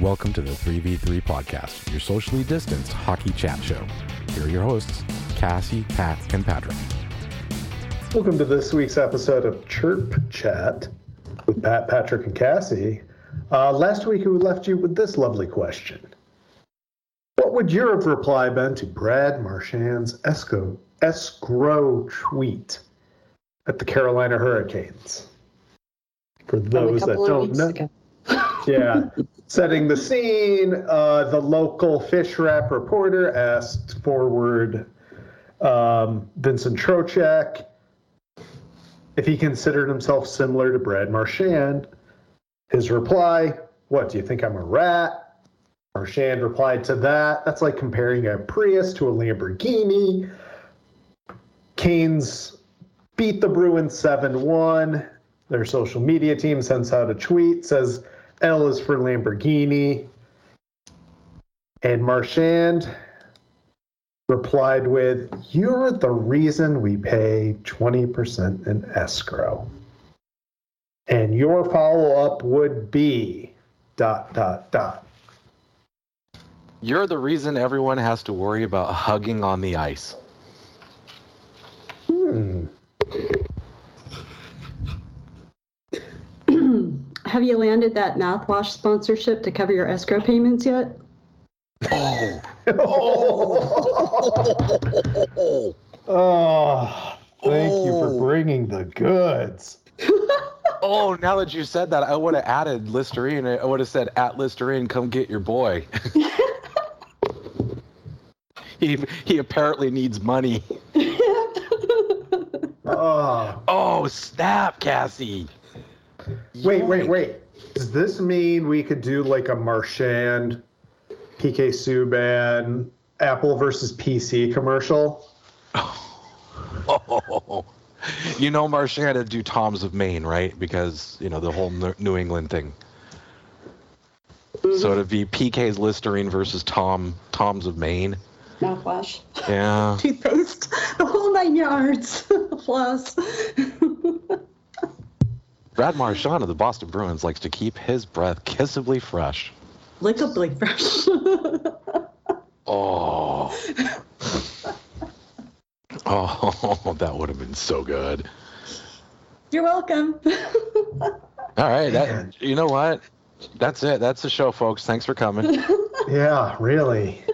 Welcome to the 3v3 podcast, your socially distanced hockey chat show. Here are your hosts, Cassie, Pat, and Patrick. Welcome to this week's episode of Chirp Chat with Pat, Patrick, and Cassie. Uh, last week, we left you with this lovely question What would your reply been to Brad Marchand's escrow, escrow tweet at the Carolina Hurricanes? For those that don't know, yeah, setting the scene, uh, the local fish wrap reporter asked forward um, Vincent Trocheck if he considered himself similar to Brad Marchand. His reply, What, do you think I'm a rat? Marchand replied to that. That's like comparing a Prius to a Lamborghini. Canes beat the Bruins 7 1. Their social media team sends out a tweet, says L is for Lamborghini. And Marchand replied with, You're the reason we pay 20% in escrow. And your follow up would be dot, dot, dot. You're the reason everyone has to worry about hugging on the ice. Have you landed that mouthwash sponsorship to cover your escrow payments yet? Oh. oh, oh. thank you for bringing the goods. oh, now that you said that, I would have added Listerine. I would have said, at Listerine, come get your boy. he, he apparently needs money. Oh, Oh, snap, Cassie. Wait, wait, wait. Does this mean we could do like a Marchand, PK Subban, Apple versus PC commercial? Oh, you know Marchand to do Toms of Maine, right? Because you know the whole New- New England thing. So it'd be PK's Listerine versus Tom Toms of Maine. Mouthwash. Yeah. Toothpaste. The whole nine yards. Plus. Brad Marchand of the Boston Bruins likes to keep his breath kissably fresh. Lickably fresh. Oh. Oh, that would have been so good. You're welcome. All right, that you know what? That's it. That's the show, folks. Thanks for coming. Yeah, really.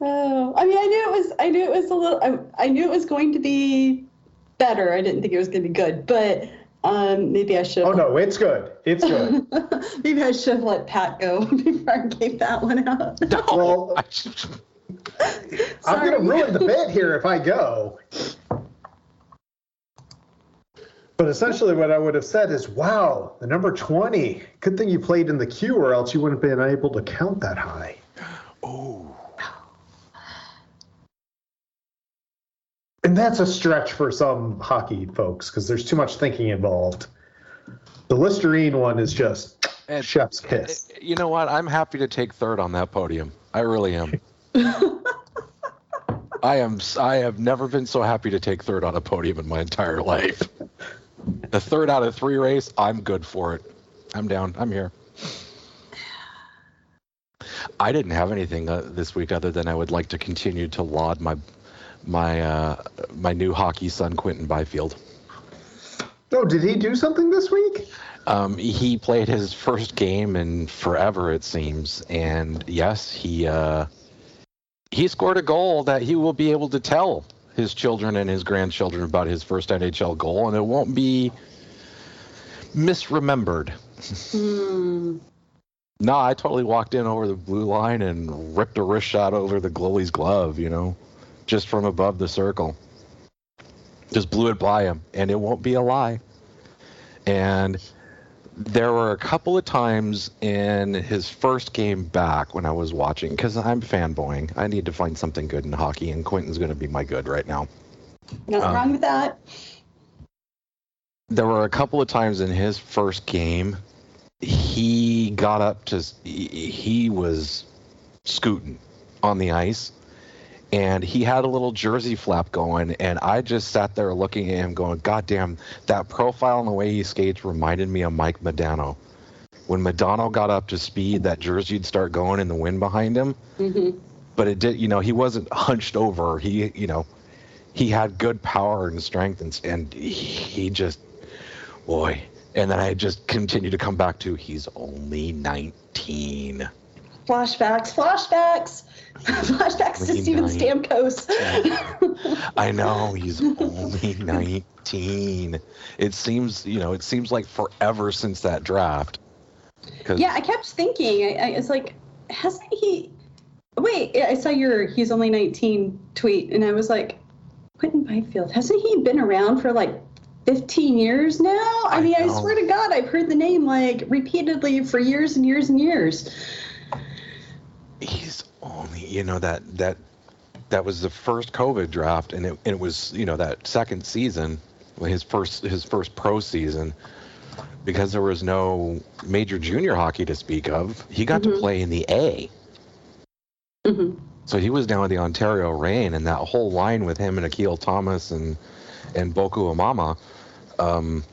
Oh, I mean, I knew it was. I knew it was a little. I, I knew it was going to be better. I didn't think it was going to be good, but um, maybe I should. Oh no, it's good. It's good. maybe I should have let Pat go before I gave that one out. Well, I should- I'm going to ruin the bit here if I go. But essentially, what I would have said is, wow, the number 20. Good thing you played in the Q, or else you wouldn't have been able to count that high. oh. And that's a stretch for some hockey folks because there's too much thinking involved. The Listerine one is just And- chef's kiss. You know what? I'm happy to take third on that podium. I really am. I am. I have never been so happy to take third on a podium in my entire life. The third out of three race, I'm good for it. I'm down. I'm here. I didn't have anything uh, this week other than I would like to continue to laud my my uh, my new hockey son Quinton Byfield. Oh, did he do something this week? Um, he played his first game in forever, it seems, and yes, he uh, he scored a goal that he will be able to tell his children and his grandchildren about his first NHL goal, and it won't be misremembered. Hmm. No, I totally walked in over the blue line and ripped a wrist shot over the goalie's glove, you know, just from above the circle. Just blew it by him, and it won't be a lie. And there were a couple of times in his first game back when I was watching, because I'm fanboying. I need to find something good in hockey, and Quinton's going to be my good right now. Nothing Um, wrong with that. there were a couple of times in his first game he got up to he, he was scooting on the ice and he had a little jersey flap going and i just sat there looking at him going god damn that profile and the way he skates reminded me of mike modano when Modano got up to speed, that jersey'd start going in the wind behind him. Mm-hmm. But it did, you know, he wasn't hunched over. He, you know, he had good power and strength, and, and he just, boy. And then I just continued to come back to he's only 19. Flashbacks, flashbacks, flashbacks to Steven Stamkos. I know he's only 19. It seems, you know, it seems like forever since that draft. yeah, I kept thinking. I, I, it's like, hasn't he? Wait, I saw your "he's only 19" tweet, and I was like, Quinton Byfield, hasn't he been around for like 15 years now? I, I mean, I swear to God, I've heard the name like repeatedly for years and years and years. He's only you know that that that was the first covid draft and it, and it was you know that second season his first his first pro season because there was no major junior hockey to speak of he got to Mhm. play in the a hmm so he was down with the ontario reign and that whole line with him and akil thomas and and boko imama um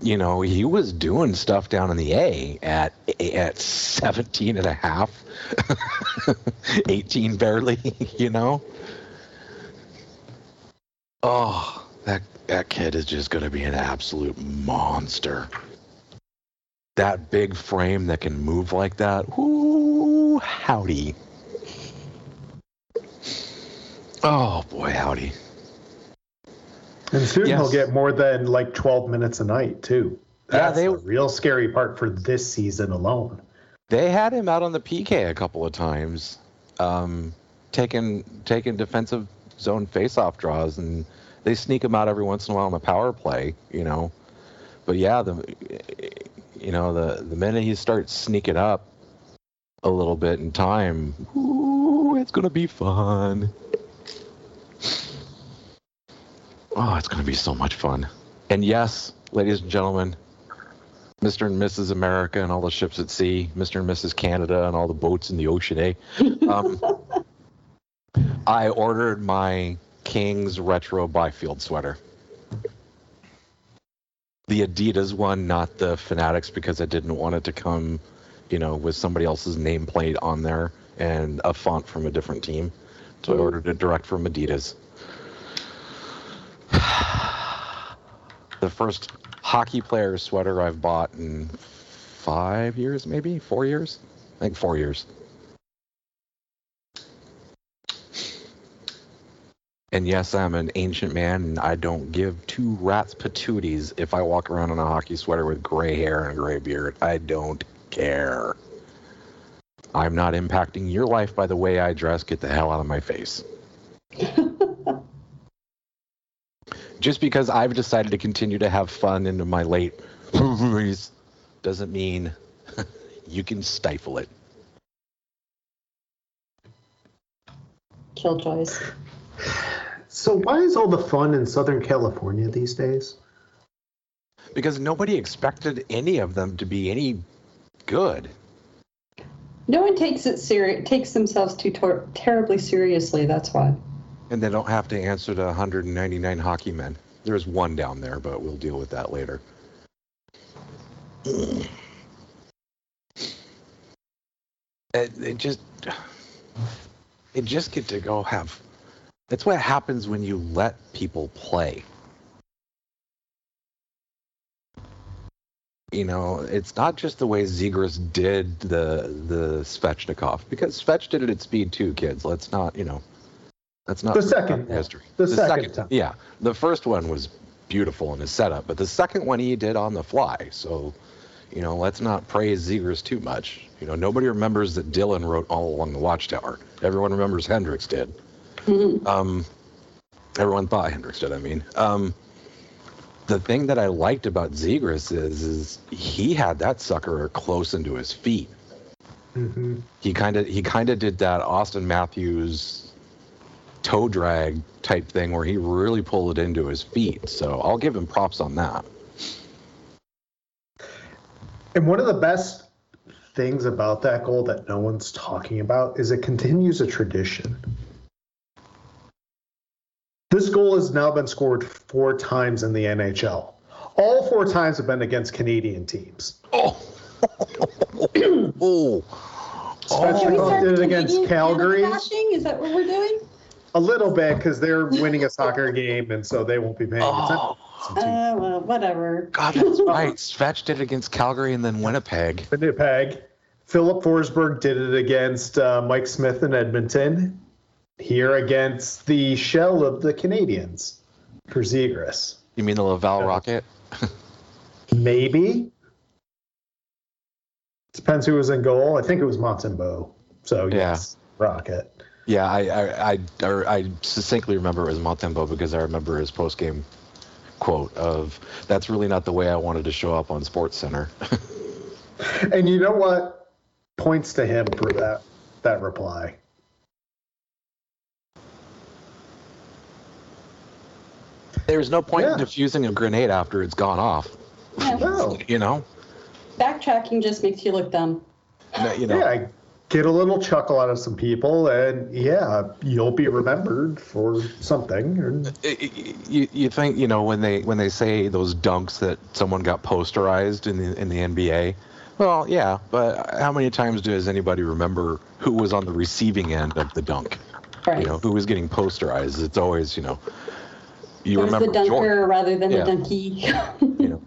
you know he was doing stuff down in the a at at 17 and a half 18 barely you know? Oh that that kid is just going to be an absolute monster. That big frame that can move like that ooh howdy. Oh boy howdy And soon he'll get more than like 12 minutes a night, too. Yeah, That's they- the real scary part for this season alone. They had him out on the PK a couple of times, um, taking taking defensive zone faceoff draws, and they sneak him out every once in a while on the power play, you know. But yeah, the you know the the minute he starts sneaking up a little bit in time, ooh, it's gonna be fun. Oh, it's gonna be so much fun. And yes, ladies and gentlemen, Mr. and Mrs. America and all the ships at sea, Mr. and Mrs. Canada and all the boats in the ocean, eh? Um, I ordered my King's Retro Byfield sweater. The Adidas one, not the Fanatics, because I didn't want it to come, you know, with somebody else's nameplate on there and a font from a different team. So I ordered it direct from Adidas. The first hockey player sweater I've bought in five years, maybe four years. I think four years. And yes, I'm an ancient man, and I don't give two rats patooties if I walk around in a hockey sweater with gray hair and a gray beard. I don't care. I'm not impacting your life by the way I dress. Get the hell out of my face. Just because I've decided to continue to have fun into my late doesn't mean you can stifle it. Killjoys. So, why is all the fun in Southern California these days? Because nobody expected any of them to be any good. No one takes it serious. Takes themselves too tor- terribly seriously. That's why. And they don't have to answer to 199 hockey men. There's one down there, but we'll deal with that later. It, it just, it just get to go have. That's what happens when you let people play. You know, it's not just the way Zegras did the the Svechnikov because Svech did it at speed too, kids. Let's not, you know, that's not The second history. one. The second time. yeah. The first one was beautiful in his setup, but the second one he did on the fly. So, you know, let's not praise Zegras too much. You know, nobody remembers that Dylan wrote all along the Watchtower. Everyone remembers Hendrix did. Mhm. Um, everyone thought Hendrix did. I mean, um, the thing that I liked about Zegras is, is he had that sucker close into his feet. hmm He kind of he kind of did that Auston Matthews toe drag type thing where he really pulled it into his feet. So I'll give him props on that. And one of the best things about that goal that no one's talking about is it continues a tradition. This goal has now been scored four times in the NHL. All four times have been against Canadian teams. Oh. oh. Svechnikov Can we start did it against Canadian Calgary bashing? Is that what we're doing? A little bit because they're winning a soccer game, and so they won't be paying Oh. attention. Uh, well, whatever. God, that's right. Svetch did it against Calgary and then Winnipeg. Winnipeg. Filip Forsberg did it against uh, Mike Smith in Edmonton. Here against the shell of the Canadiens for Zegras. You mean the Laval Rocket? Maybe. Depends who was in goal. I think it was Montembeault. So Yeah. yes, Rocket. Yeah, I I, I, I succinctly remember it was Montembeault because I remember his post game quote of "That's really not the way I wanted to show up on Sports Center." And you know what? Points to him for that that reply. There's no point Yeah. in defusing a grenade after it's gone off. Yeah. No. You know, Backtracking just makes you look dumb. No, you know. Yeah, I get a little chuckle out of some people, and yeah, you'll be remembered for something. And uh, I- I- you, you think you know when they when they say those dunks that someone got posterized in the in the NBA? Well, yeah, but how many times does anybody remember who was on the receiving end of the dunk? Right. You know, who was getting posterized? It's always you know. You it was the dunker Jordan. rather than Yeah. the donkey. You know,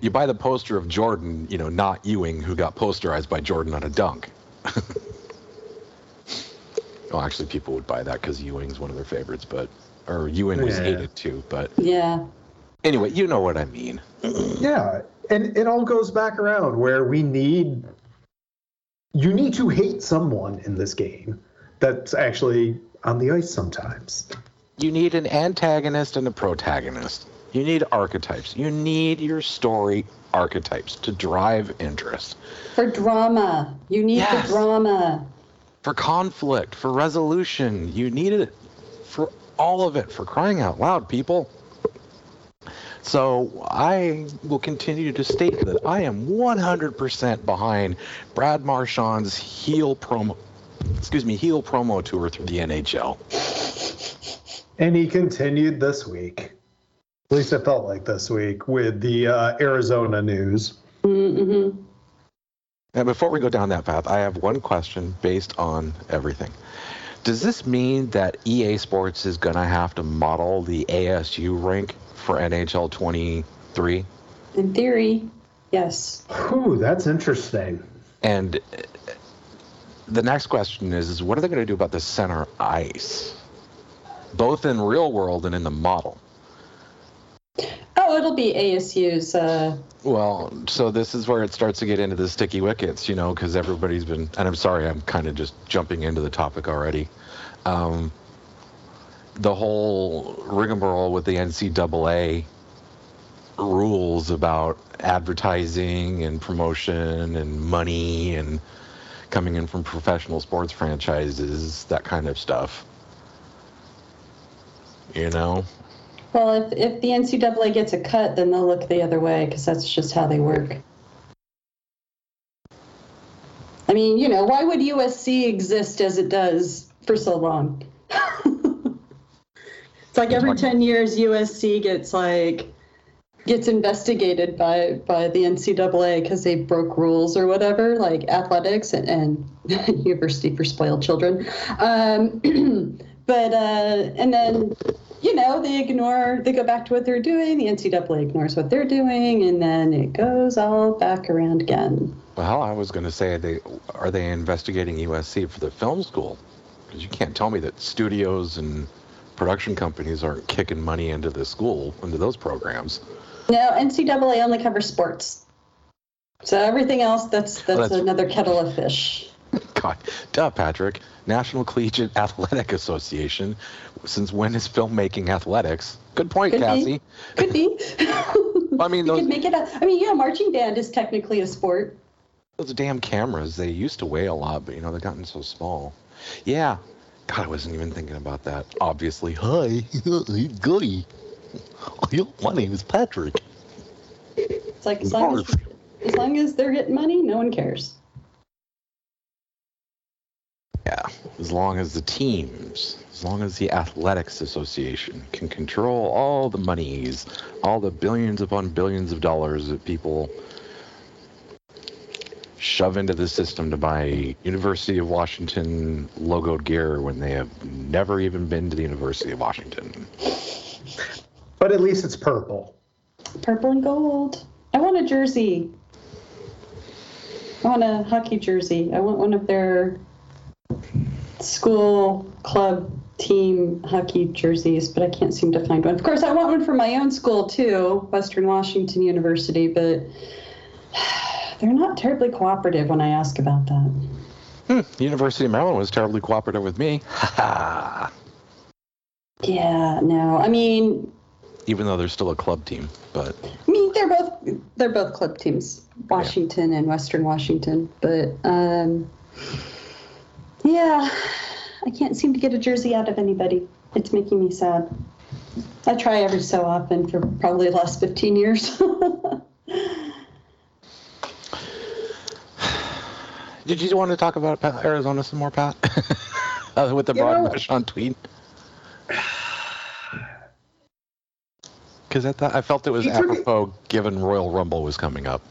you buy the poster of Jordan, you know, not Ewing, who got posterized by Jordan on a dunk. well, actually, people would buy that because Ewing's one of their favorites, but or Ewing was hated too. But yeah. anyway, you know what I mean. yeah, and it all goes back around where we need you need to hate someone in this game that's actually on the ice sometimes. You need an antagonist and a protagonist. You need archetypes. You need your story archetypes to drive interest. For drama. You need Yes. the drama. For conflict, for resolution, you need it for all of it, for crying out loud, people. So I will continue to state that I am 100% behind Brad Marchand's heel promo, excuse me, heel promo tour through the NHL. And he continued this week. At least it felt like this week with the uh, Arizona news. Mm-hmm. And before we go down that path, I have one question based on everything. Does this mean that EA Sports is going to have to model the ASU rink for NHL 23? In theory, yes. Ooh, that's interesting. And uh, the next question is, is what are they going to do about the center ice? Both in real world and in the model. Oh, it'll be ASU's. Uh, Well, so this is where it starts to get into the sticky wickets, you know, because everybody's been, and I'm sorry, I'm kind of just jumping into the topic already. Um, the whole rigmarole with the NCAA rules about advertising and promotion and money and coming in from professional sports franchises, that kind of stuff. You know? Well, if, if the NCAA gets a cut, then they'll look the other way because that's just how they work. I mean, you know, why would USC exist as it does for so long? it's like every 10 years USC gets like gets investigated by by the NCAA because they broke rules or whatever, like athletics and, and University for Spoiled Children. Um, but uh, and then you know they ignore, they go back to what they're doing. The NCAA ignores what they're doing, and then it goes all back around again. Well, I was going to say, are they are they investigating USC for the film school? Because you can't tell me that studios and production companies aren't kicking money into the school, into those programs. No, NCAA only covers sports. So everything else, that's that's, that's- another kettle of fish. God, duh, Patrick. National Collegiate Athletic Association. Since when is filmmaking athletics? Good point, Could be. Cassie. Could be. I mean, you those could make it. A, I mean, yeah, marching band is technically a sport. those damn cameras. They used to weigh a lot, but you know they've gotten so small. Yeah. God, I wasn't even thinking about that. Obviously, hi, I'm Goody. My name is Patrick. It's like as long as, as long as they're getting money, no one cares. Yeah, as long as the teams as long as the Athletics Association can control all the monies, all the billions upon billions of dollars that people shove into the system to buy University of Washington logoed gear when they have never even been to the University of Washington. But at least it's purple. Purple and gold. I want a jersey. I want a hockey jersey. I want one of their school club team hockey jerseys, but I can't seem to find one. Of course, I want one for my own school too, Western Washington University, but they're not terribly cooperative when I ask about that. Hmm, the University of Maryland was terribly cooperative with me. Ha ha. Yeah, no. I mean, Even though they're still a club team, but I mean, they're both they're both club teams, Washington and Western Washington. But um, yeah, I can't seem to get a jersey out of anybody. It's making me sad. I try every so often for probably the last fifteen years. did you want to talk about Arizona some more, Pat? uh, with the You broad know- brush on tweet. Because I thought I felt it was He took apropos given Royal Rumble was coming up.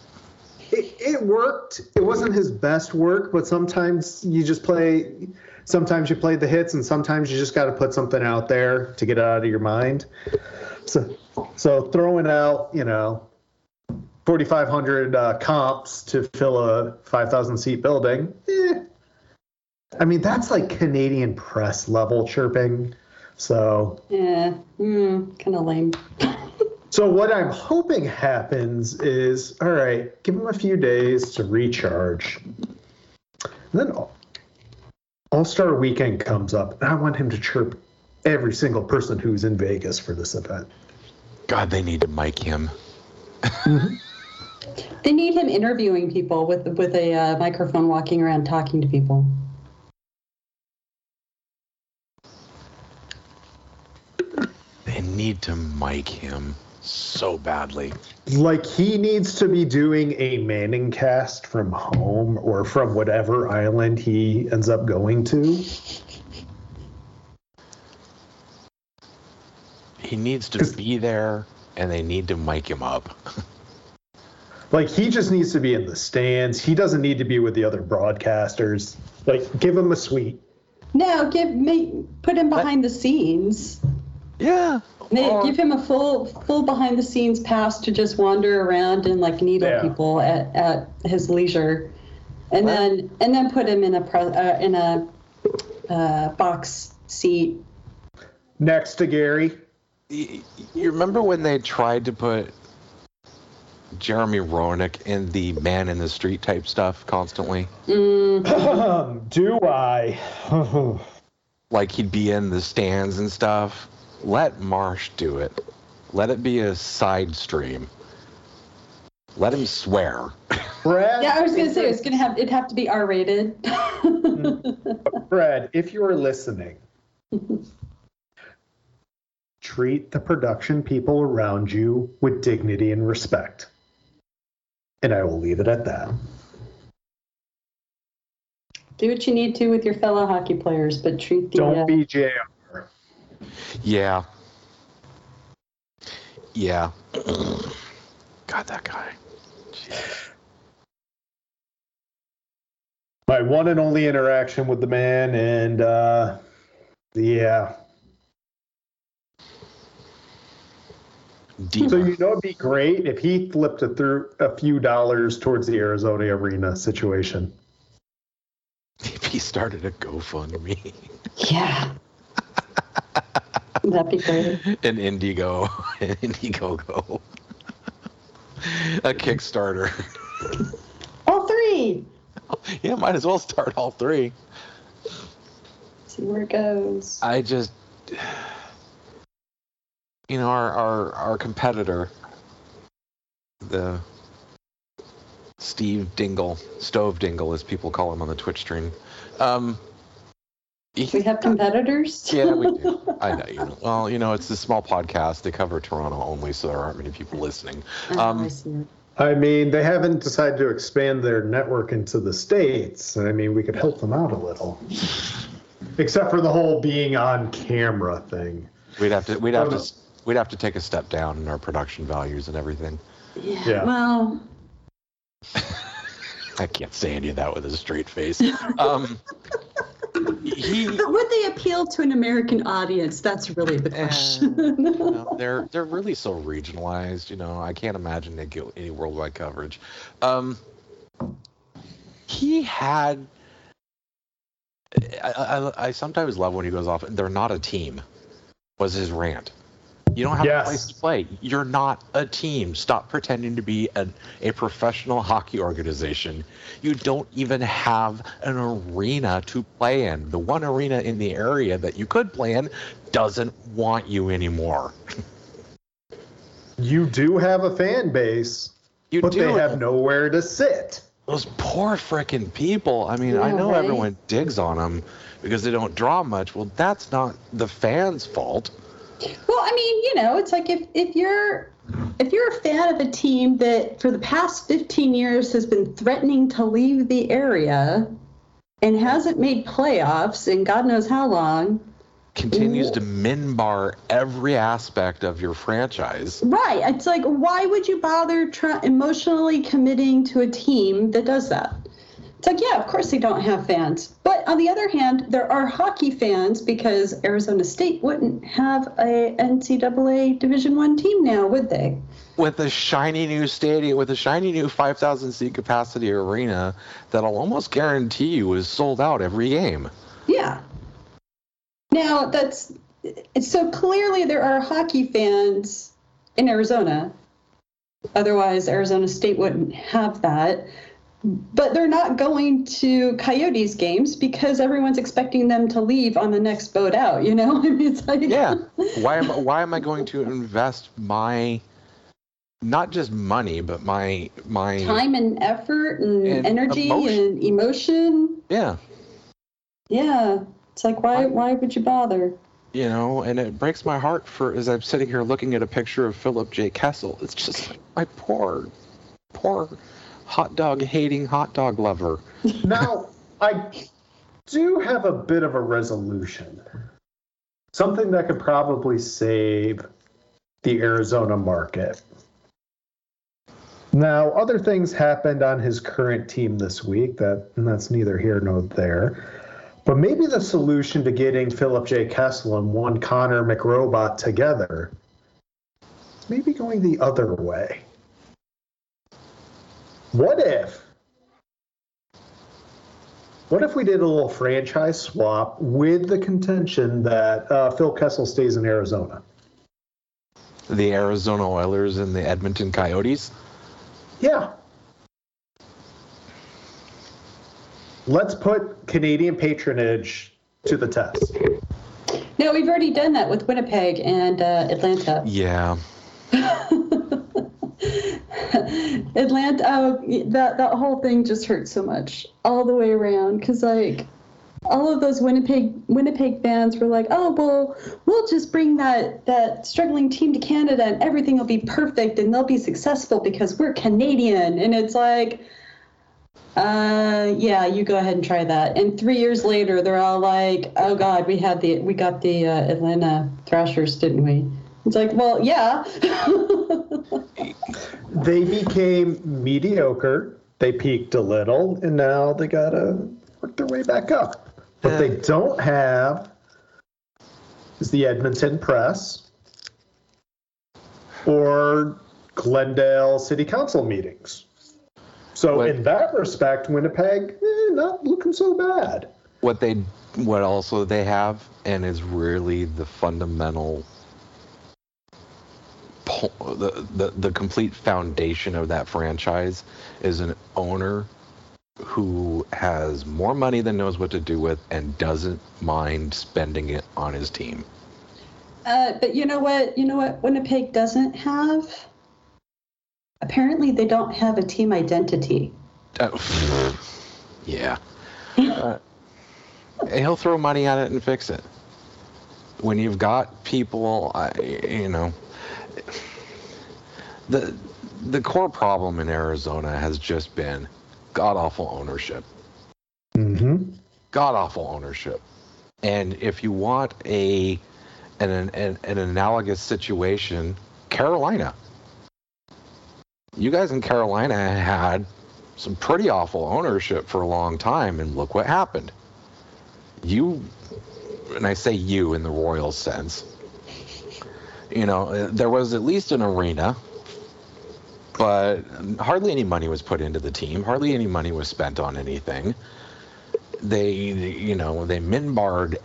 It, worked. It wasn't his best work, but sometimes you just play. Sometimes you play the hits, and sometimes you just got to put something out there to get it out of your mind. So, so throwing out, you know, 4,500 uh, comps to fill a 5,000 seat building. Eh. I mean, that's like Canadian press level chirping. So, yeah, mm, kind of lame. So what I'm hoping happens is, all right, give him a few days to recharge. And then All Star Weekend comes up, and I want him to chirp every single person who's in Vegas for this event. God, they need to mic him. They need him interviewing people with with a uh, microphone, walking around talking to people. They need to mic him so badly. Like he needs to be doing a Manning cast from home or from whatever island he ends up going to. He needs to be there, and they need to mic him up. Like he just needs to be in the stands. He doesn't need to be with the other broadcasters. Like give him a suite. No, give me put him behind the scenes. yeah. They Or- give him a full full behind the scenes pass to just wander around and like needle Yeah. people at, at his leisure, and Well- then and then put him in a pre, uh, in a uh, box seat. Next to Gary. Y- You remember when they tried to put Jeremy Roenick in the man in the street type stuff constantly? Mm, Do I? Like he'd be in the stands and stuff. Let Marsh do it. Let it be a side stream. Let him swear. Brad, yeah, I was gonna say it's gonna have it'd have to be R rated. Brad, if you are listening, treat the production people around you with dignity and respect. And I will leave it at that. Do what you need to with your fellow hockey players, but treat the Don't uh, be JR. Yeah. Yeah. God, that guy. My one and only interaction with the man, and uh, yeah. Deep. So you know it'd be great if he flipped a through a few dollars towards the Arizona arena situation. if he started a GoFundMe. yeah. That'd be great. An Indigo. An Indiegogo. a Kickstarter. All three. yeah, might as well start all three. See where it goes. I just, you know, our our our competitor, the Steve Dingle, Stove Dingle, as people call him on the Twitch stream. Um, We have competitors. yeah, we do. I know. You know. Well, you know, it's a small podcast. They cover Toronto only, so there aren't many people listening. Oh, Um, I. I mean, they haven't decided to expand their network into the states. I mean, we could help them out a little. except for the whole being on camera thing. We'd have to we'd have to we'd have to take a step down in our production values and everything. Yeah. Yeah. Well, I can't say any of that with a straight face. Um, he, but would they appeal to an American audience? That's really the Eh, question. no, they're they're really so regionalized. You know, I can't imagine they get any worldwide coverage. Um, he had. I, I, I sometimes love when he goes off. They're not a team. Was his rant? You don't have Yes. a place to play. You're not a team. Stop pretending to be a, a professional hockey organization. You don't even have an arena to play in. The one arena in the area that you could play in doesn't want you anymore. You do have a fan base, You but do. they have nowhere to sit. Those poor frickin' people. I mean, I know right? everyone digs on them because they don't draw much. Well, that's not the fans' fault. Well, I mean, you know, it's like if, if you're if you're a fan of a team that for the past 15 years has been threatening to leave the area and hasn't made playoffs in God knows how long, Continues to minbar every aspect of your franchise. right? It's like why would you bother try, emotionally committing to a team that does that? It's like, yeah, of course they don't have fans. But on the other hand, there are hockey fans because Arizona State wouldn't have a NCAA Division One team now, would they? with a shiny new stadium, with a shiny new 5,000 seat capacity arena that I'll almost guarantee you is sold out every game. Yeah. Now that's so clearly there are hockey fans in Arizona. Otherwise, Arizona State wouldn't have that. But they're not going to Coyotes games because everyone's expecting them to leave on the next boat out. You know, I mean, it's like Yeah. why am why am I going to invest my not just money, but my my time and effort and, And energy emotion. and emotion. yeah, Yeah, it's like why why would you bother? you know, and it breaks my heart for as I'm sitting here looking at a picture of Philip J. Kessel. It's just like my poor, poor hot dog hating hot dog lover. Now, I do have a bit of a resolution. Something that could probably save the Arizona market. Now, other things happened on his current team this week that and that's neither here nor there. But maybe the solution to getting Philip J. Kessel and one Connor McRobot together maybe going the other way. What if what if we did a little franchise swap with the contention that uh, Phil Kessel stays in Arizona? The Arizona Oilers and the Edmonton Coyotes. Yeah. Let's put Canadian patronage to the test. No, we've already done that with Winnipeg and uh, Atlanta. Yeah. Atlanta, oh, that that whole thing just hurt so much all the way around because like all of those Winnipeg Winnipeg fans were like, oh well, we'll just bring that that struggling team to Canada and everything will be perfect and they'll be successful because we're Canadian and it's like. Uh, yeah, you go ahead and try that. And three years later, they're all like, "Oh God, we had the we got the uh, Atlanta Thrashers, didn't we?" It's like, well, yeah. They became mediocre. They peaked a little, and now they gotta work their way back up. What they don't have is the Edmonton Press or Glendale City Council meetings. So What- in that respect, Winnipeg, eh, not looking so bad. what they what also they have and is really the fundamental po- the, the the complete foundation of that franchise is an owner who has more money than knows what to do with and doesn't mind spending it on his team. Uh, but you know what? You know what Winnipeg doesn't have? Apparently, they don't have a team identity. Uh, yeah. Uh, he'll throw money at it and fix it. When you've got people, I, you know, the the core problem in Arizona has just been god awful ownership. Mm-hmm. God awful ownership. And if you want a an, an, an analogous situation, Carolina. You guys in Carolina had some pretty awful ownership for a long time, and look what happened. You, and I say you in the royal sense, you know, uh, there was at least an arena, but hardly any money was put into the team. Hardly any money was spent on anything. They, you know, they min barred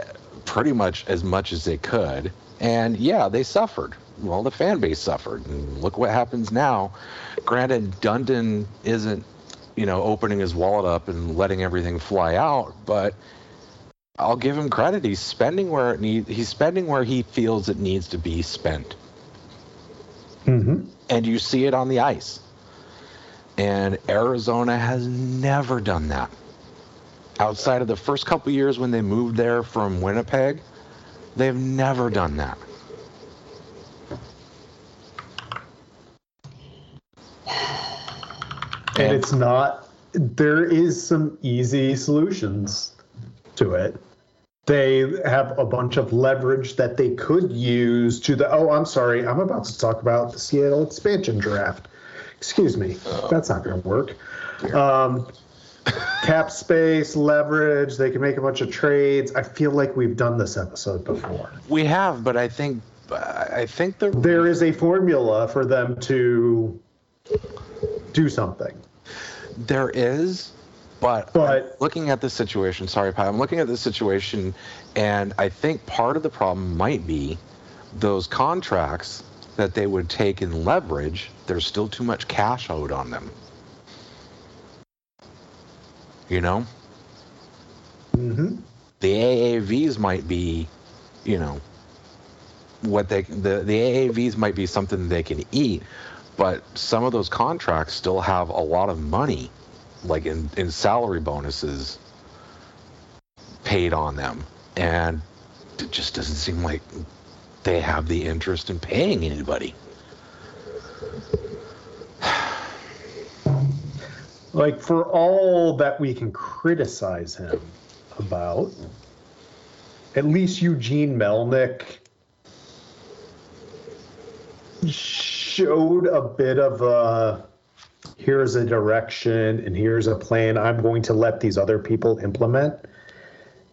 pretty much as much as they could. And yeah, they suffered. Well, the fan base suffered. And look what happens now. Granted, Dundon isn't, you know, opening his wallet up and letting everything fly out, but I'll give him credit. He's spending where it need, he's spending where he feels it needs to be spent. Mm-hmm. And you see it on the ice. And Arizona has never done that outside of the first couple years when they moved there from Winnipeg, they've never done that. And it's not, there is some easy solutions to it. They have a bunch of leverage that they could use to the, oh, I'm sorry, I'm about to talk about the Seattle expansion draft. Excuse me, that's not going to work. Um, cap space, leverage. They can make a bunch of trades. I feel like we've done this episode before. We have, but I think I think the There is a formula for them to do something. there is, but But- looking at the situation, sorry, Pat, I'm looking at this situation, and I think part of the problem might be those contracts that they would take in leverage. There's still too much cash owed on them. You know. hmm the AAVs might be, you know, what they the the AAVs might be something they can eat, but some of those contracts still have a lot of money, like in in salary bonuses, paid on them, and it just doesn't seem like they have the interest in paying anybody. Like for all that we can criticize him about, at least Eugene Melnyk showed a bit of a here's a direction and here's a plan I'm going to let these other people implement.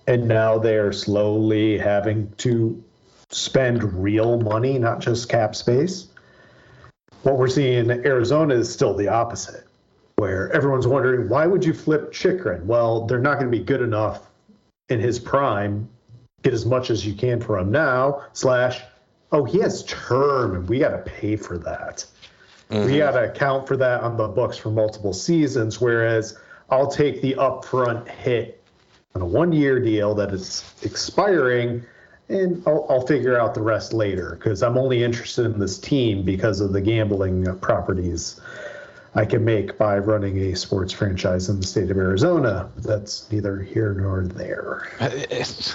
And now they're slowly having to spend real money, not just cap space. What we're seeing in Arizona is still the opposite, where everyone's wondering why would you flip Chychrun? Well, they're not going to be good enough in his prime. Get as much as you can for him now. Slash, oh, he has term, and we got to pay for that. We mm-hmm. got to account for that on the books for multiple seasons. Whereas I'll take the upfront hit on a one-year deal that is expiring, and I'll, I'll figure out the rest later because I'm only interested in this team because of the gambling properties I can make by running a sports franchise in the state of Arizona. That's neither here nor there. It's,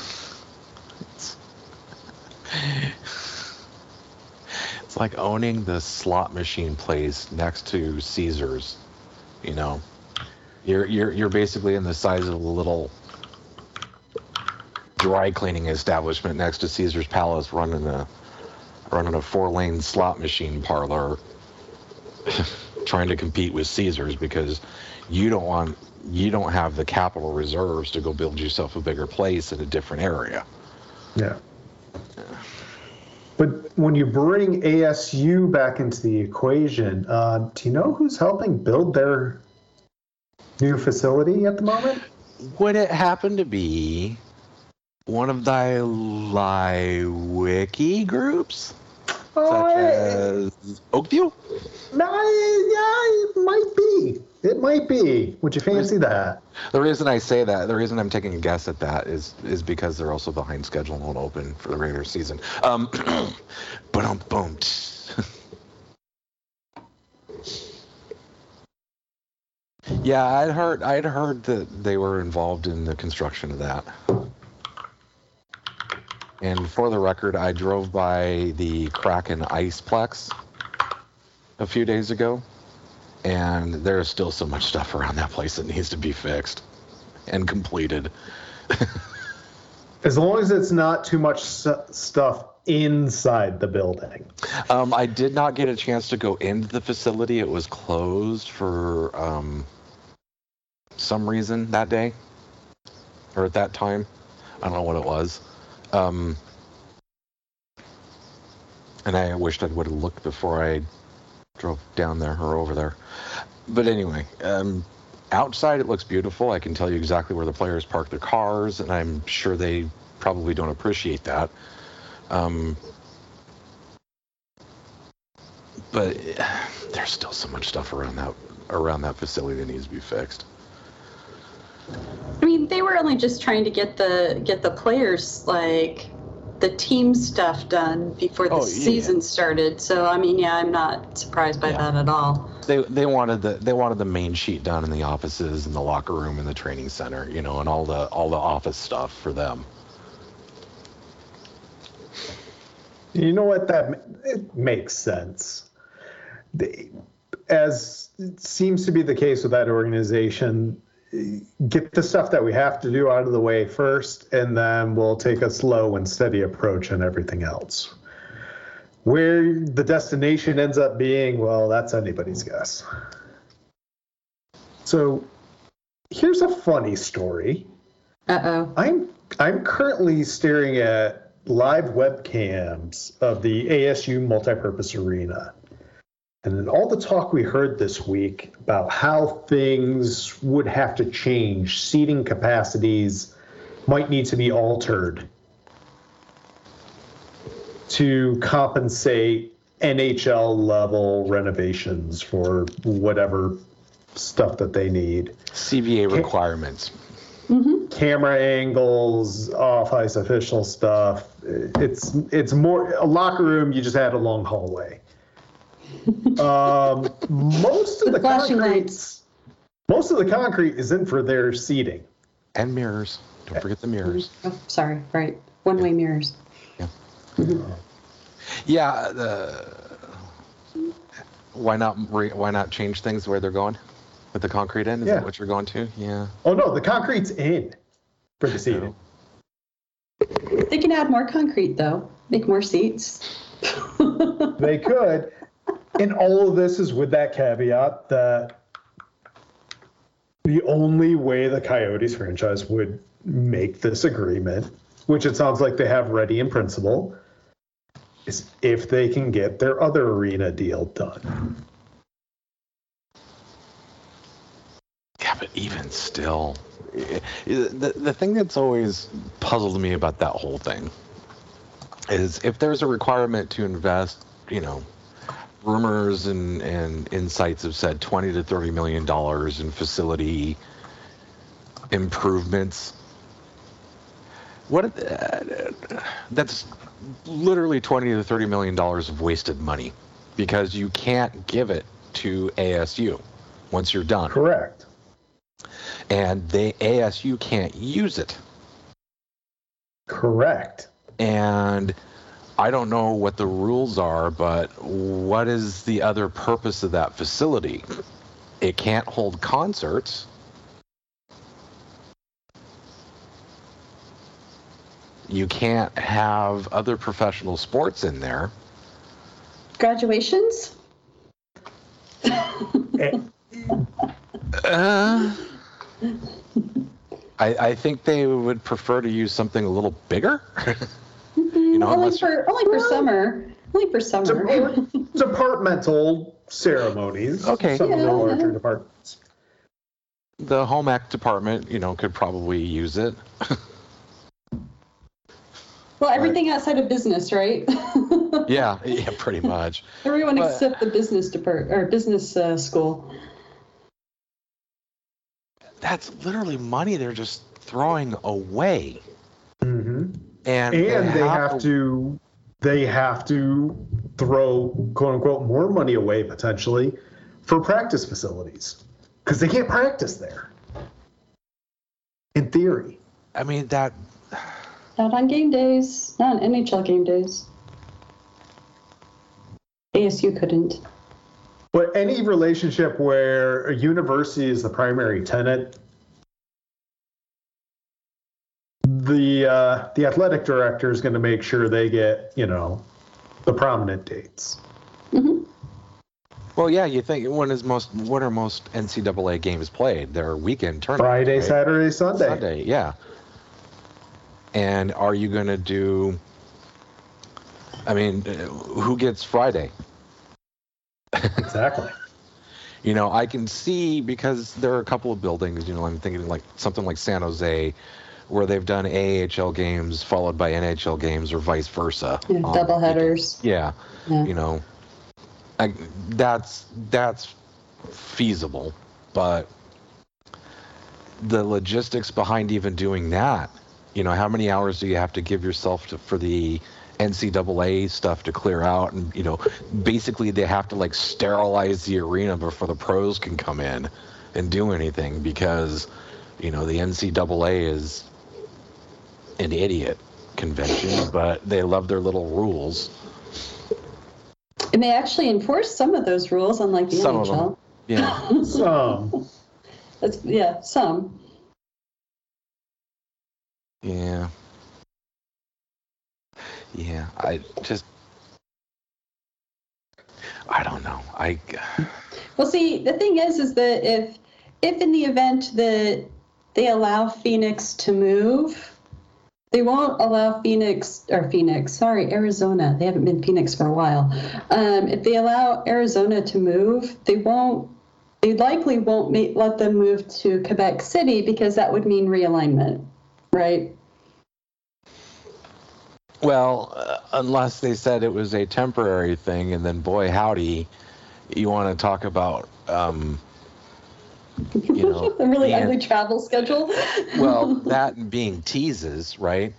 it's, like owning the slot machine place next to Caesars. You know, you're you're you're basically in the size of a little dry cleaning establishment next to Caesar's Palace, running a running a four lane slot machine parlor, trying to compete with Caesars because you don't want you don't have the capital reserves to go build yourself a bigger place in a different area. Yeah. But when you bring ASU back into the equation, uh, do you know who's helping build their new facility at the moment? Would it happen to be one of thy Wiki groups, such as Oakview? No, yeah, it might be. It might be. Would you fancy that? The reason I say that, the reason I'm taking a guess at that is is because they're also behind schedule and won't open for the regular season. Um, but um, boom. Yeah, I'd heard I'd heard that they were involved in the construction of that. And for the record, I drove by the Kraken Iceplex a few days ago, and there's still so much stuff around that place that needs to be fixed and completed. As long as it's not too much stuff inside the building. Um, I did not get a chance to go into the facility. It was closed for um, some reason that day or at that time. I don't know what it was. Um, and I wished I would have looked before I drove down there or over there. But anyway, um, outside it looks beautiful. I can tell you exactly where the players park their cars, and I'm sure they probably don't appreciate that. Um, but there's still so much stuff around that around that facility that needs to be fixed. I mean, they were only just trying to get the get the players like the team stuff done before the Oh, yeah. season started. So I mean, yeah, I'm not surprised by Yeah. that at all. They they wanted the they wanted the main sheet done in the offices and the locker room and the training center, you know, and all the all the office stuff for them. You know what? That it makes sense. They, as it seems to be the case with that organization, get the stuff that we have to do out of the way first, and then we'll take a slow and steady approach on everything else. Where the destination ends up being, well, that's anybody's guess. So, here's a funny story. Uh oh. I'm I'm currently staring at live webcams of the ASU multipurpose arena. And in all the talk we heard this week about how things would have to change, seating capacities might need to be altered to compensate NHL level renovations for whatever stuff that they need CBA requirements. Mm-hmm. camera angles, off ice official stuff. It's it's more a locker room. You just add a long hallway. Um, most of The the flashing concrete, lights. most of the concrete is in for their seating. And mirrors. Don't forget the mirrors. Oh, sorry. Right. One way mirrors. Yeah, the why not re, why not change things where they're going with the concrete in? Is Yeah. that what you're going to? Yeah. Oh no, the concrete's in for the seating. They can add more concrete though. Make more seats. They could. And all of this is with that caveat that the only way the Coyotes franchise would make this agreement, which it sounds like they have ready in principle, is if they can get their other arena deal done. Yeah, but even still, i- the the thing that's always puzzled me about that whole thing is if there's a requirement to invest, you know, rumors and and insights have said 20 to 30 million dollars in facility improvements. What uh, that's literally 20 to 30 million dollars of wasted money because you can't give it to ASU once you're done Correct. and they ASU can't use it. Correct. And I don't know what the rules are, but what is the other purpose of that facility? It can't hold concerts. You can't have other professional sports in there. Graduations? Eh, Uh, I, I think they would prefer to use something a little bigger. you know, only for only for summer. Only for summer. depart- departmental ceremonies. Okay. Some of the Yeah. larger departments. the home Act department, you know, could probably use it. well, everything outside of business, right? Yeah, yeah, pretty much. Everyone But- except the business depart or business uh, school. That's literally money they're just throwing away. hmm And, and they have to they have to throw quote unquote more money away potentially for practice facilities because they can't practice there in theory I mean that Not on game days. Not on NHL game days. ASU couldn't. but any relationship where a university is the primary tenant the uh, the athletic director is going to make sure they get you know the prominent dates. Well, yeah, you think when is most when are most NCAA games played? They're weekend tournaments. Friday, right? Saturday, Sunday. Sunday, yeah. And are you going to do? I mean, uh, who gets Friday? Exactly. You know, I can see because there are a couple of buildings. You know, I'm thinking like something like San Jose, where they've done AHL games followed by NHL games, or vice versa. Yeah, um, double headers. Yeah, Yeah. you know, I, that's that's feasible, but the logistics behind even doing that, you know, how many hours do you have to give yourself to, for the NCAA stuff to clear out, and you know, basically they have to like sterilize the arena before the pros can come in and do anything because, you know, the NCAA is an idiot convention, but they love their little rules. And they actually enforce some of those rules, unlike the Some of them. NHL. Yeah. So That's yeah, some. Yeah. Yeah, I just I don't know. I Well, see, the thing is, is that if if in the event that they allow Phoenix to move, they won't allow Phoenix or Phoenix, sorry, Arizona. They haven't been Phoenix for a while. Um, if they allow Arizona to move, they won't. They likely won't ma- let them move to Quebec City because that would mean realignment, right? well, uh, unless they said it was a temporary thing and then boy howdy, you want to talk about um you know, a really being- ugly travel schedule. well, that and being teases, right?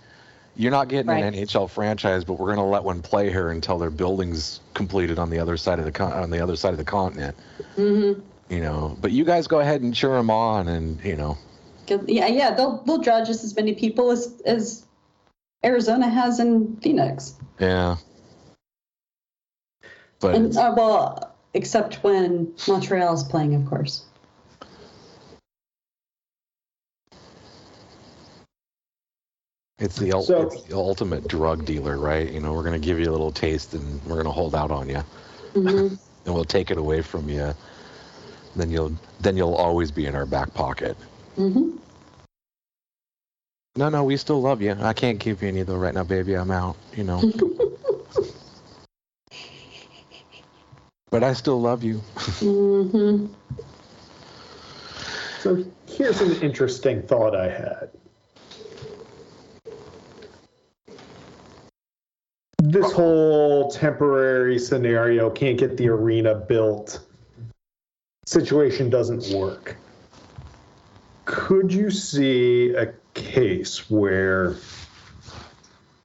You're not getting an NHL franchise, but we're going to let one play here until their building's completed on the other side of the con- on the other side of the continent. hmm You know, but you guys go ahead and cheer them on, and you know, Yeah, yeah, they'll they'll draw just as many people as as Arizona has in Phoenix. yeah. But And uh, well, except when Montreal is playing, of course. It's the, So- it's the ultimate drug dealer, right? You know, we're going to give you a little taste and we're going to hold out on you Mhm. and we'll take it away from you. Then you'll then you'll always be in our back pocket. Mhm. No, no, we still love you. I can't give you any though right now, baby. I'm out, you know. but I still love you. Mhm. So here's an interesting thought I had. This oh. whole temporary scenario can't get the arena built situation doesn't work. Could you see a case where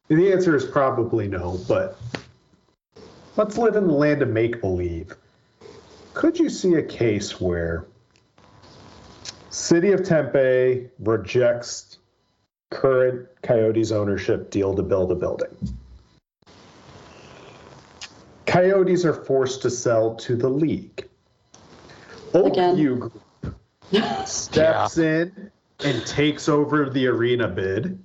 the answer is probably no, but let's live in the land of make believe. Could you see a case where City of Tempe rejects current Coyotes ownership deal to build a building. Coyotes are forced to sell to the league. Again. Oak View Group steps in and takes over the arena bid.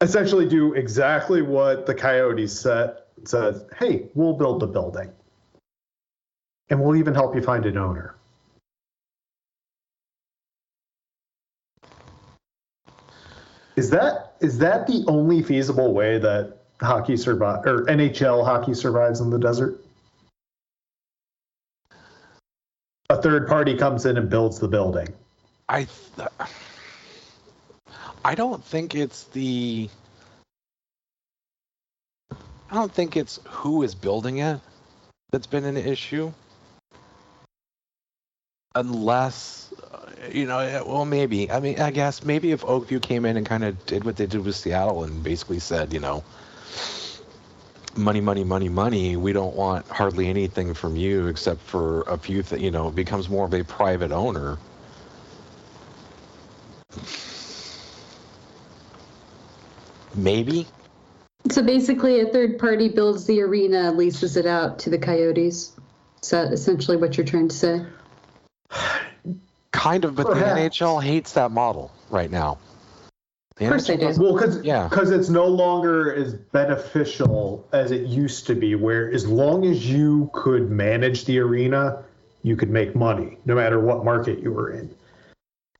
Essentially, do exactly what the Coyotes said. Says, "Hey, we'll build the building, and we'll even help you find an owner." Is that is that the only feasible way that hockey survive or NHL hockey survives in the desert? A third party comes in and builds the building. I th- I don't think it's the I don't think it's who is building it that's been an issue. Unless you know, well maybe. I mean, I guess maybe if Oak View came in and kind of did what they did with Seattle and basically said, you know, money, money, money, money. We don't want hardly anything from you except for a few things. You know, it becomes more of a private owner. Maybe. So basically, a third party builds the arena, leases it out to the Coyotes. Is that essentially what you're trying to say? Kind of, but Perhaps. the NHL hates that model right now. The Of course they do. Well, because Yeah. it's no longer as beneficial as it used to be, where as long as you could manage the arena, you could make money, no matter what market you were in.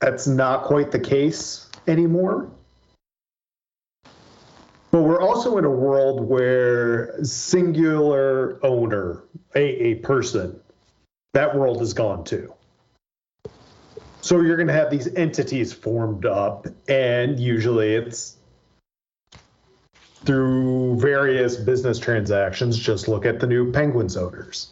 That's not quite the case anymore. But we're also in a world where singular owner, a, a person, that world is gone too. So you're going to have these entities formed up, and usually it's through various business transactions. Just look at the new Penguins owners.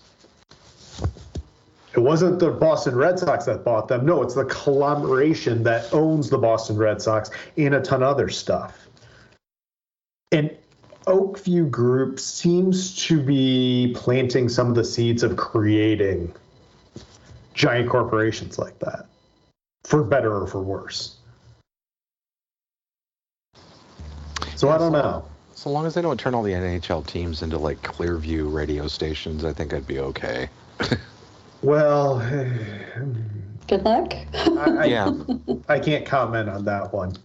It wasn't the Boston Red Sox that bought them. No, it's the conglomeration that owns the Boston Red Sox and a ton of other stuff. And Oak View Group seems to be planting some of the seeds of creating giant corporations like that, for better or for worse. So I don't know. So long as they don't turn all the NHL teams into like Clearview radio stations, I think I'd be okay. Well, Good luck. I, I, Yeah. I can't comment on that one.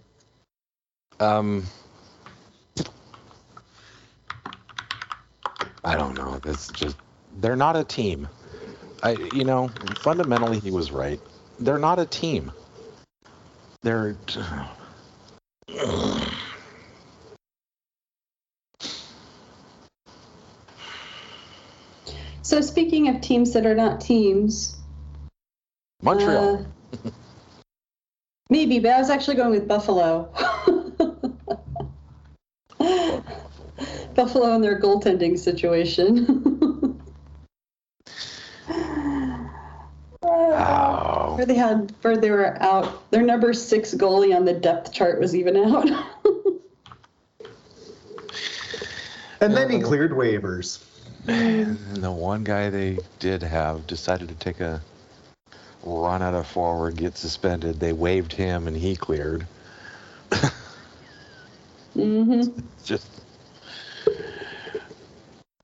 Um, I don't know. It's just they're not a team. I, you know, fundamentally he was right. They're not a team. They're. So speaking of teams that are not teams, Montreal. uh, maybe, but I was actually going with Buffalo. Buffalo and their goaltending situation. Where they had, where they were out, their number six goalie on the depth chart was even out. And then he cleared waivers. and the one guy they did have decided to take a run at a forward, get suspended. They waived him, and he cleared. hmm just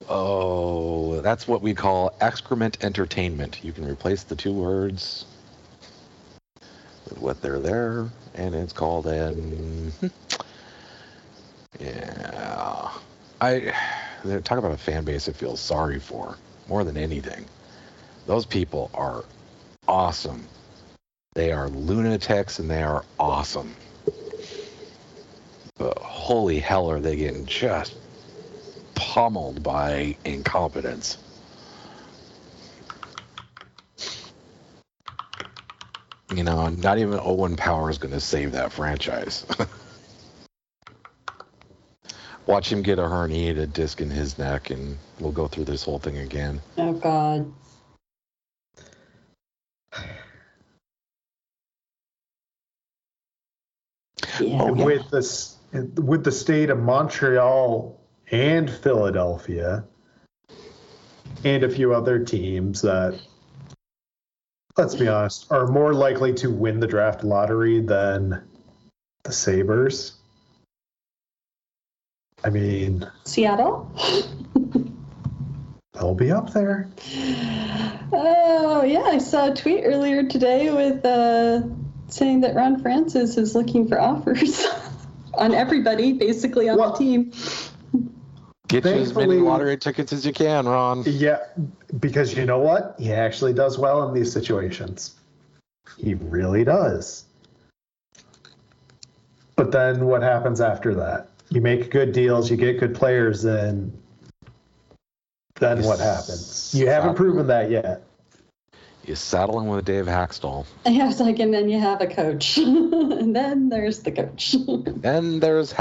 oh that's what we call excrement entertainment you can replace the two words with what they're there and it's called an yeah. I they're about a fan base it feels sorry for more than anything. Those people are awesome. They are lunatics and they are awesome. But holy hell are they getting just pummeled by incompetence. You know, not even Owen Power is going to save that franchise. Watch him get a herniated disc in his neck, and we'll go through this whole thing again. Oh God. Yeah. Oh, yeah. with this with the state of Montreal and Philadelphia and a few other teams that let's be honest are more likely to win the draft lottery than the Sabres. I mean, Seattle. they'll be up there. Oh yeah, I saw a tweet earlier today with uh, saying that Ron Francis is looking for offers on everybody, basically on Well- the team. Get you as many Thankfully- lottery tickets as you can, Ron. Yeah, because you know what? He actually does well in these situations. He really does. But then what happens after that? You make good deals, you get good players, and then what happens? You haven't proven that yet. You saddle him with Dave Hakstol. I was like, and then you have a coach, and then there's the coach. Then there's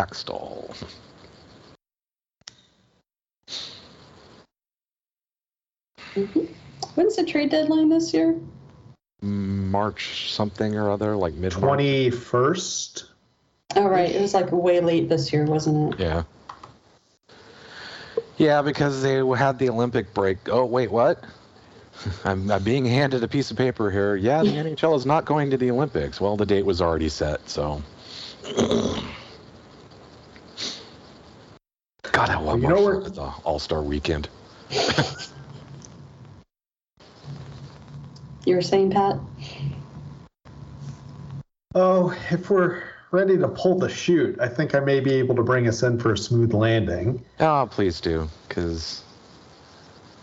Hakstol. When's the trade deadline this year? March something or other, like mid 21st? Oh right, it was like way late this year, wasn't it? Yeah. Yeah, because they had the Olympic break. Oh, wait, what? I'm, I'm being handed a piece of paper here. Yeah, the NHL is not going to the Olympics. Well, the date was already set, so. God, I want You more know fun where- the All Star Weekend. You were saying, Pat? Oh, if we're ready to pull the chute, I think I may be able to bring us in for a smooth landing. Oh, please do, because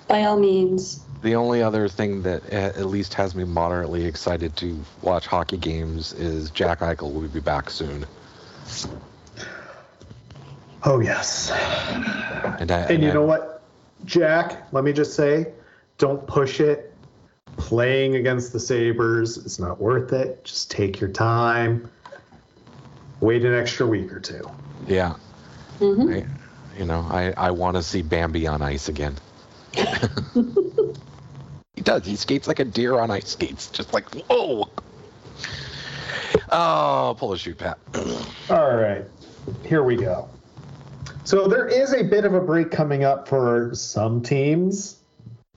By all means. the only other thing that at least has me moderately excited to watch hockey games is Jack Eichel will be back soon. Oh, yes. And, I, And you I- know what, Jack? Let me just say, don't push it. Playing against the Sabres It's not worth it. Just take your time. Wait an extra week or two. Yeah. hmm I, you know, I, I want to see Bambi on ice again. he does. He skates like a deer on ice skates. Just like, whoa. Oh, pull a chute, Pat. All right, here we go. So there is a bit of a break coming up for some teams,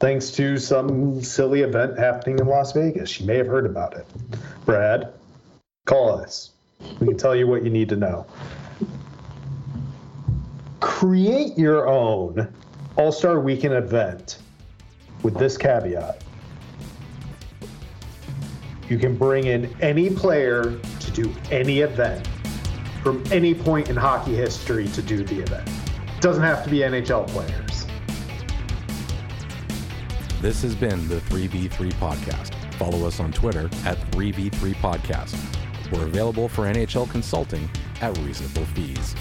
thanks to some silly event happening in Las Vegas. You may have heard about it. Brad, call us. We can tell you what you need to know. Create your own All Star Weekend event with this caveat. You can bring in any player to do any event from any point in hockey history to do the event. Doesn't have to be NHL players. This has been the 3v3 Podcast. Follow us on Twitter at 3v3 Podcast. We're available for NHL consulting at reasonable fees.